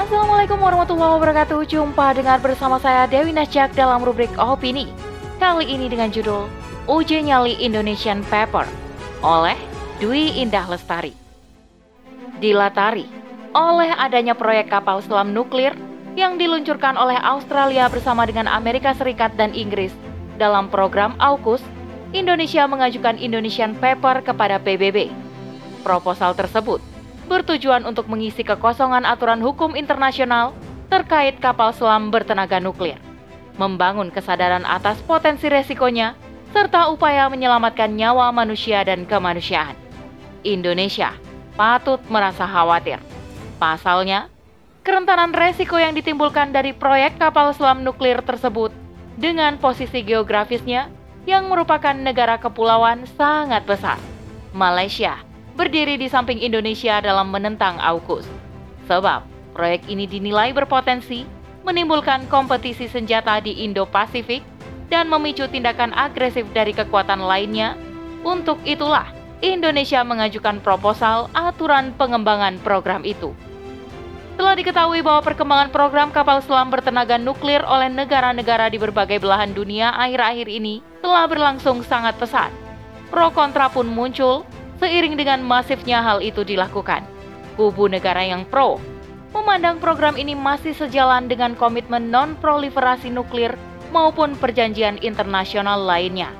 Assalamualaikum warahmatullahi wabarakatuh. Jumpa dengan bersama saya Dewi Nasjak dalam rubrik Opini. Kali ini dengan judul Uji Nyali Indonesian Paper oleh Dwi Indah Lestari. Dilatari oleh adanya proyek kapal selam nuklir yang diluncurkan oleh Australia bersama dengan Amerika Serikat dan Inggris dalam program AUKUS, Indonesia mengajukan Indonesian Paper kepada PBB. Proposal tersebut bertujuan untuk mengisi kekosongan aturan hukum internasional terkait kapal selam bertenaga nuklir, membangun kesadaran atas potensi resikonya, serta upaya menyelamatkan nyawa manusia dan kemanusiaan. Indonesia patut merasa khawatir. Pasalnya, kerentanan resiko yang ditimbulkan dari proyek kapal selam nuklir tersebut dengan posisi geografisnya yang merupakan negara kepulauan sangat besar. Malaysia berdiri di samping Indonesia dalam menentang AUKUS. Sebab proyek ini dinilai berpotensi menimbulkan kompetisi senjata di Indo-Pasifik dan memicu tindakan agresif dari kekuatan lainnya. Untuk itulah, Indonesia mengajukan proposal aturan pengembangan program itu. Telah diketahui bahwa perkembangan program kapal selam bertenaga nuklir oleh negara-negara di berbagai belahan dunia akhir-akhir ini telah berlangsung sangat pesat. Pro kontra pun muncul Seiring dengan masifnya hal itu dilakukan, kubu negara yang pro memandang program ini masih sejalan dengan komitmen non-proliferasi nuklir maupun perjanjian internasional lainnya,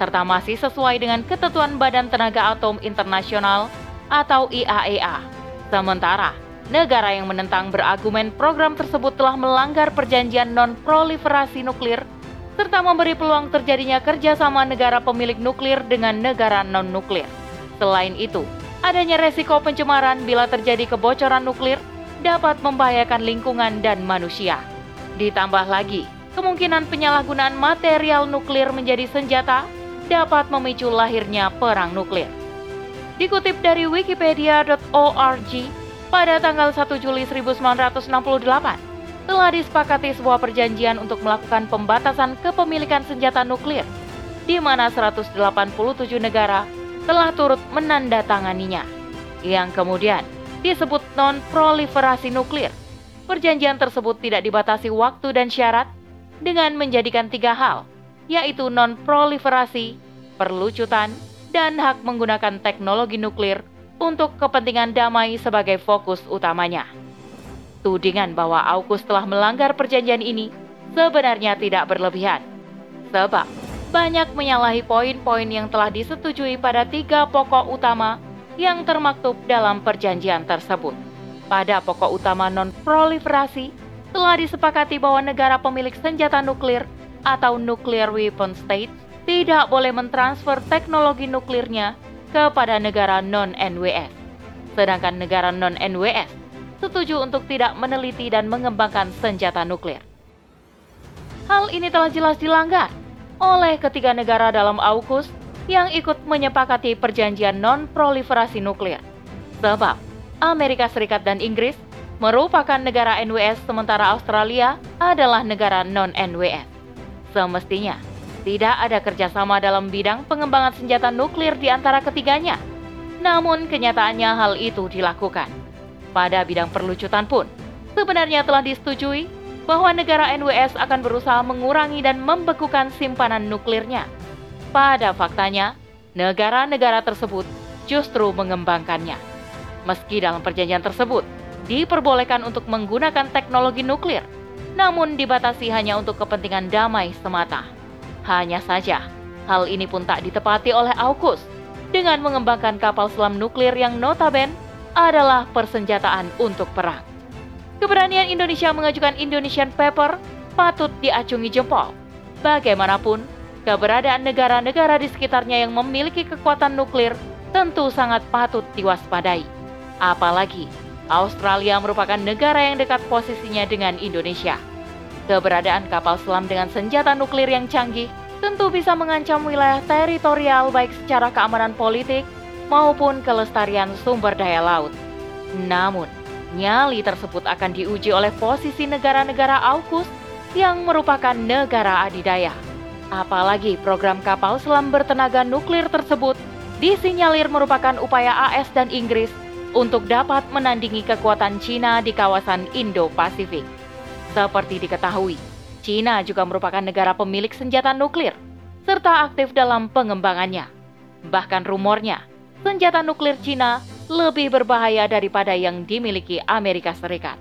serta masih sesuai dengan ketentuan Badan Tenaga Atom Internasional atau IAEA. E Sementara, negara yang menentang berargumen program tersebut telah melanggar perjanjian non-proliferasi nuklir serta memberi peluang terjadinya kerjasama negara pemilik nuklir dengan negara non-nuklir. Selain itu, adanya resiko pencemaran bila terjadi kebocoran nuklir dapat membahayakan lingkungan dan manusia. Ditambah lagi, kemungkinan penyalahgunaan material nuklir menjadi senjata dapat memicu lahirnya perang nuklir. Dikutip dari wikipedia.org, pada tanggal 1 Juli 1968, telah disepakati sebuah perjanjian untuk melakukan pembatasan kepemilikan senjata nuklir, di mana 187 negara telah turut menandatanganinya, yang kemudian disebut non-proliferasi nuklir. Perjanjian tersebut tidak dibatasi waktu dan syarat dengan menjadikan tiga hal, yaitu non-proliferasi, perlucutan, dan hak menggunakan teknologi nuklir untuk kepentingan damai sebagai fokus utamanya. Tudingan bahwa AUKUS telah melanggar perjanjian ini sebenarnya tidak berlebihan, sebab banyak menyalahi poin-poin yang telah disetujui pada tiga pokok utama yang termaktub dalam perjanjian tersebut. Pada pokok utama non-proliferasi, telah disepakati bahwa negara pemilik senjata nuklir atau nuclear weapon state tidak boleh mentransfer teknologi nuklirnya kepada negara non-NWS. Sedangkan negara non-NWS setuju untuk tidak meneliti dan mengembangkan senjata nuklir. Hal ini telah jelas dilanggar oleh ketiga negara dalam AUKUS yang ikut menyepakati perjanjian non-proliferasi nuklir. Sebab Amerika Serikat dan Inggris merupakan negara NWS sementara Australia adalah negara non-NWS. Semestinya, tidak ada kerjasama dalam bidang pengembangan senjata nuklir di antara ketiganya. Namun kenyataannya hal itu dilakukan. Pada bidang perlucutan pun, sebenarnya telah disetujui bahwa negara NWS akan berusaha mengurangi dan membekukan simpanan nuklirnya. Pada faktanya, negara-negara tersebut justru mengembangkannya. Meski dalam perjanjian tersebut diperbolehkan untuk menggunakan teknologi nuklir, namun dibatasi hanya untuk kepentingan damai semata. Hanya saja, hal ini pun tak ditepati oleh AUKUS dengan mengembangkan kapal selam nuklir yang notaben adalah persenjataan untuk perang. Keberanian Indonesia mengajukan Indonesian Paper patut diacungi jempol. Bagaimanapun, keberadaan negara-negara di sekitarnya yang memiliki kekuatan nuklir tentu sangat patut diwaspadai. Apalagi, Australia merupakan negara yang dekat posisinya dengan Indonesia. Keberadaan kapal selam dengan senjata nuklir yang canggih tentu bisa mengancam wilayah teritorial baik secara keamanan politik maupun kelestarian sumber daya laut. Namun, Nyali tersebut akan diuji oleh posisi negara-negara AUKUS yang merupakan negara adidaya. Apalagi program kapal selam bertenaga nuklir tersebut disinyalir merupakan upaya AS dan Inggris untuk dapat menandingi kekuatan Cina di kawasan Indo-Pasifik. Seperti diketahui, Cina juga merupakan negara pemilik senjata nuklir serta aktif dalam pengembangannya. Bahkan rumornya, senjata nuklir Cina lebih berbahaya daripada yang dimiliki Amerika Serikat.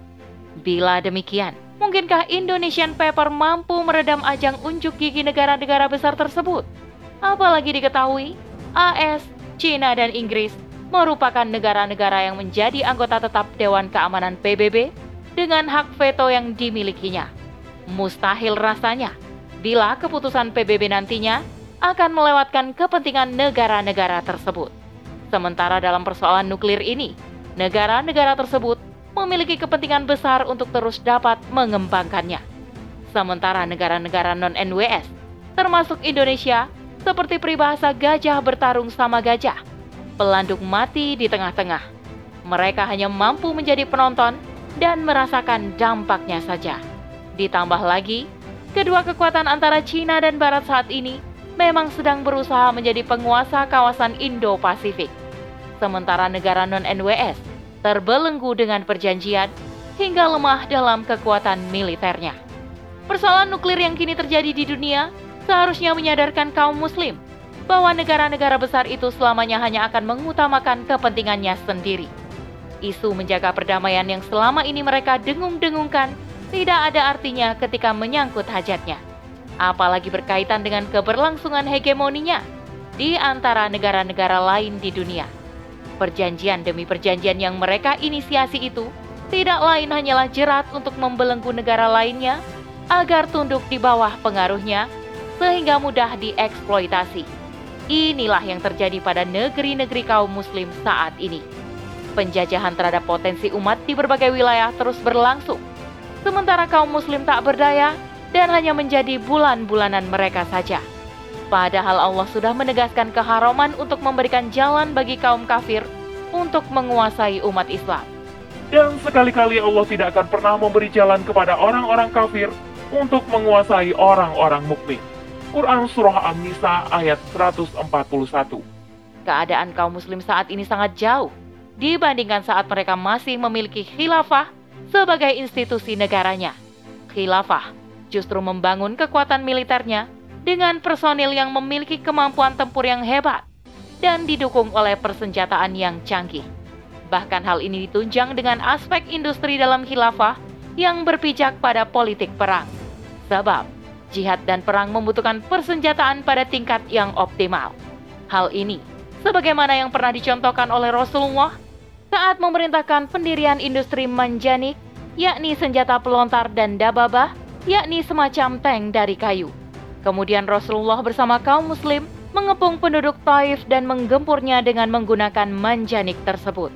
Bila demikian, mungkinkah Indonesian Paper mampu meredam ajang unjuk gigi negara-negara besar tersebut? Apalagi diketahui, AS, China, dan Inggris merupakan negara-negara yang menjadi anggota tetap Dewan Keamanan PBB dengan hak veto yang dimilikinya. Mustahil rasanya bila keputusan PBB nantinya akan melewatkan kepentingan negara-negara tersebut. Sementara dalam persoalan nuklir ini, negara-negara tersebut memiliki kepentingan besar untuk terus dapat mengembangkannya. Sementara negara-negara non-NWS, termasuk Indonesia, seperti peribahasa gajah bertarung sama gajah, pelanduk mati di tengah-tengah. Mereka hanya mampu menjadi penonton dan merasakan dampaknya saja. Ditambah lagi, kedua kekuatan antara Cina dan Barat saat ini memang sedang berusaha menjadi penguasa kawasan Indo-Pasifik. Sementara negara non-NWS terbelenggu dengan perjanjian hingga lemah dalam kekuatan militernya. Persoalan nuklir yang kini terjadi di dunia seharusnya menyadarkan kaum muslim bahwa negara-negara besar itu selamanya hanya akan mengutamakan kepentingannya sendiri isu menjaga perdamaian yang selama ini mereka dengung-dengungkan tidak ada artinya ketika menyangkut hajatnya. Apalagi berkaitan dengan keberlangsungan hegemoninya di antara negara-negara lain di dunia. Perjanjian demi perjanjian yang mereka inisiasi itu tidak lain hanyalah jerat untuk membelenggu negara lainnya agar tunduk di bawah pengaruhnya sehingga mudah dieksploitasi. Inilah yang terjadi pada negeri-negeri kaum muslim saat ini penjajahan terhadap potensi umat di berbagai wilayah terus berlangsung. Sementara kaum muslim tak berdaya dan hanya menjadi bulan-bulanan mereka saja. Padahal Allah sudah menegaskan keharaman untuk memberikan jalan bagi kaum kafir untuk menguasai umat Islam. Dan sekali-kali Allah tidak akan pernah memberi jalan kepada orang-orang kafir untuk menguasai orang-orang mukmin. Quran Surah An-Nisa ayat 141 Keadaan kaum muslim saat ini sangat jauh dibandingkan saat mereka masih memiliki khilafah sebagai institusi negaranya. Khilafah justru membangun kekuatan militernya dengan personil yang memiliki kemampuan tempur yang hebat dan didukung oleh persenjataan yang canggih. Bahkan hal ini ditunjang dengan aspek industri dalam khilafah yang berpijak pada politik perang. Sebab, jihad dan perang membutuhkan persenjataan pada tingkat yang optimal. Hal ini, sebagaimana yang pernah dicontohkan oleh Rasulullah saat memerintahkan pendirian industri manjanik, yakni senjata pelontar dan dababah, yakni semacam tank dari kayu. Kemudian Rasulullah bersama kaum muslim mengepung penduduk Taif dan menggempurnya dengan menggunakan manjanik tersebut.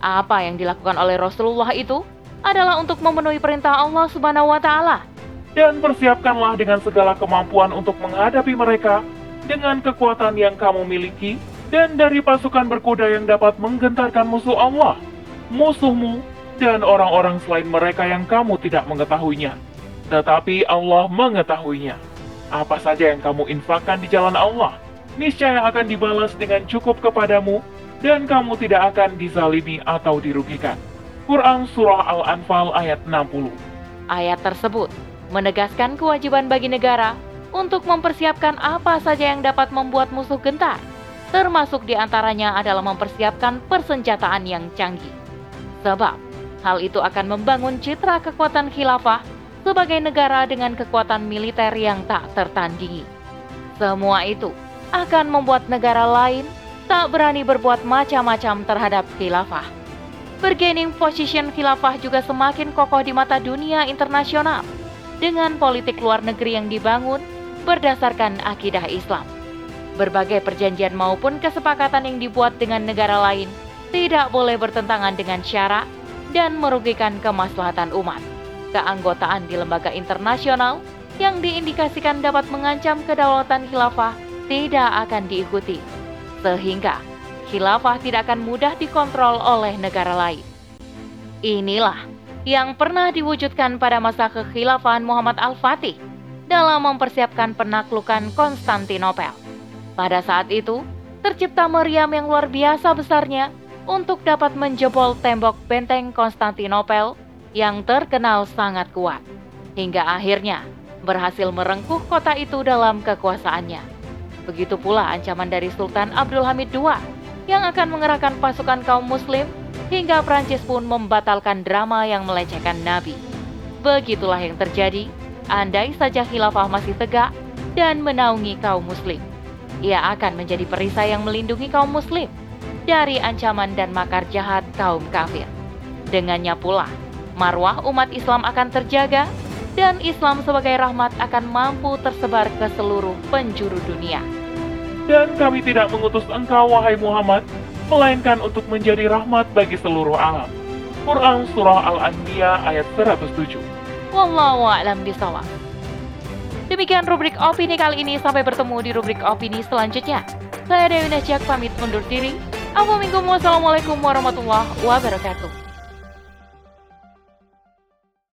Apa yang dilakukan oleh Rasulullah itu adalah untuk memenuhi perintah Allah Subhanahu wa taala. Dan persiapkanlah dengan segala kemampuan untuk menghadapi mereka dengan kekuatan yang kamu miliki dan dari pasukan berkuda yang dapat menggentarkan musuh Allah, musuhmu, dan orang-orang selain mereka yang kamu tidak mengetahuinya. Tetapi Allah mengetahuinya. Apa saja yang kamu infakkan di jalan Allah, niscaya akan dibalas dengan cukup kepadamu, dan kamu tidak akan dizalimi atau dirugikan. Quran Surah Al-Anfal ayat 60 Ayat tersebut menegaskan kewajiban bagi negara untuk mempersiapkan apa saja yang dapat membuat musuh gentar termasuk di antaranya adalah mempersiapkan persenjataan yang canggih. Sebab, hal itu akan membangun citra kekuatan khilafah sebagai negara dengan kekuatan militer yang tak tertandingi. Semua itu akan membuat negara lain tak berani berbuat macam-macam terhadap khilafah. Bergaining position khilafah juga semakin kokoh di mata dunia internasional dengan politik luar negeri yang dibangun berdasarkan akidah Islam berbagai perjanjian maupun kesepakatan yang dibuat dengan negara lain tidak boleh bertentangan dengan syarak dan merugikan kemaslahatan umat. Keanggotaan di lembaga internasional yang diindikasikan dapat mengancam kedaulatan khilafah tidak akan diikuti, sehingga khilafah tidak akan mudah dikontrol oleh negara lain. Inilah yang pernah diwujudkan pada masa kekhilafahan Muhammad Al-Fatih dalam mempersiapkan penaklukan Konstantinopel. Pada saat itu, tercipta meriam yang luar biasa besarnya untuk dapat menjebol tembok benteng Konstantinopel yang terkenal sangat kuat, hingga akhirnya berhasil merengkuh kota itu dalam kekuasaannya. Begitu pula ancaman dari Sultan Abdul Hamid II yang akan mengerahkan pasukan kaum muslim hingga Prancis pun membatalkan drama yang melecehkan Nabi. Begitulah yang terjadi, andai saja khilafah masih tegak dan menaungi kaum muslim. Ia akan menjadi perisai yang melindungi kaum muslim dari ancaman dan makar jahat kaum kafir. Dengannya pula, marwah umat Islam akan terjaga dan Islam sebagai rahmat akan mampu tersebar ke seluruh penjuru dunia. Dan kami tidak mengutus engkau, wahai Muhammad, melainkan untuk menjadi rahmat bagi seluruh alam. Quran Surah Al-Anbiya ayat 107 Wallahu a'lam bishawab. Demikian rubrik opini kali ini. Sampai bertemu di rubrik opini selanjutnya. Saya Dewi Najak pamit undur diri. Assalamualaikum warahmatullahi wabarakatuh.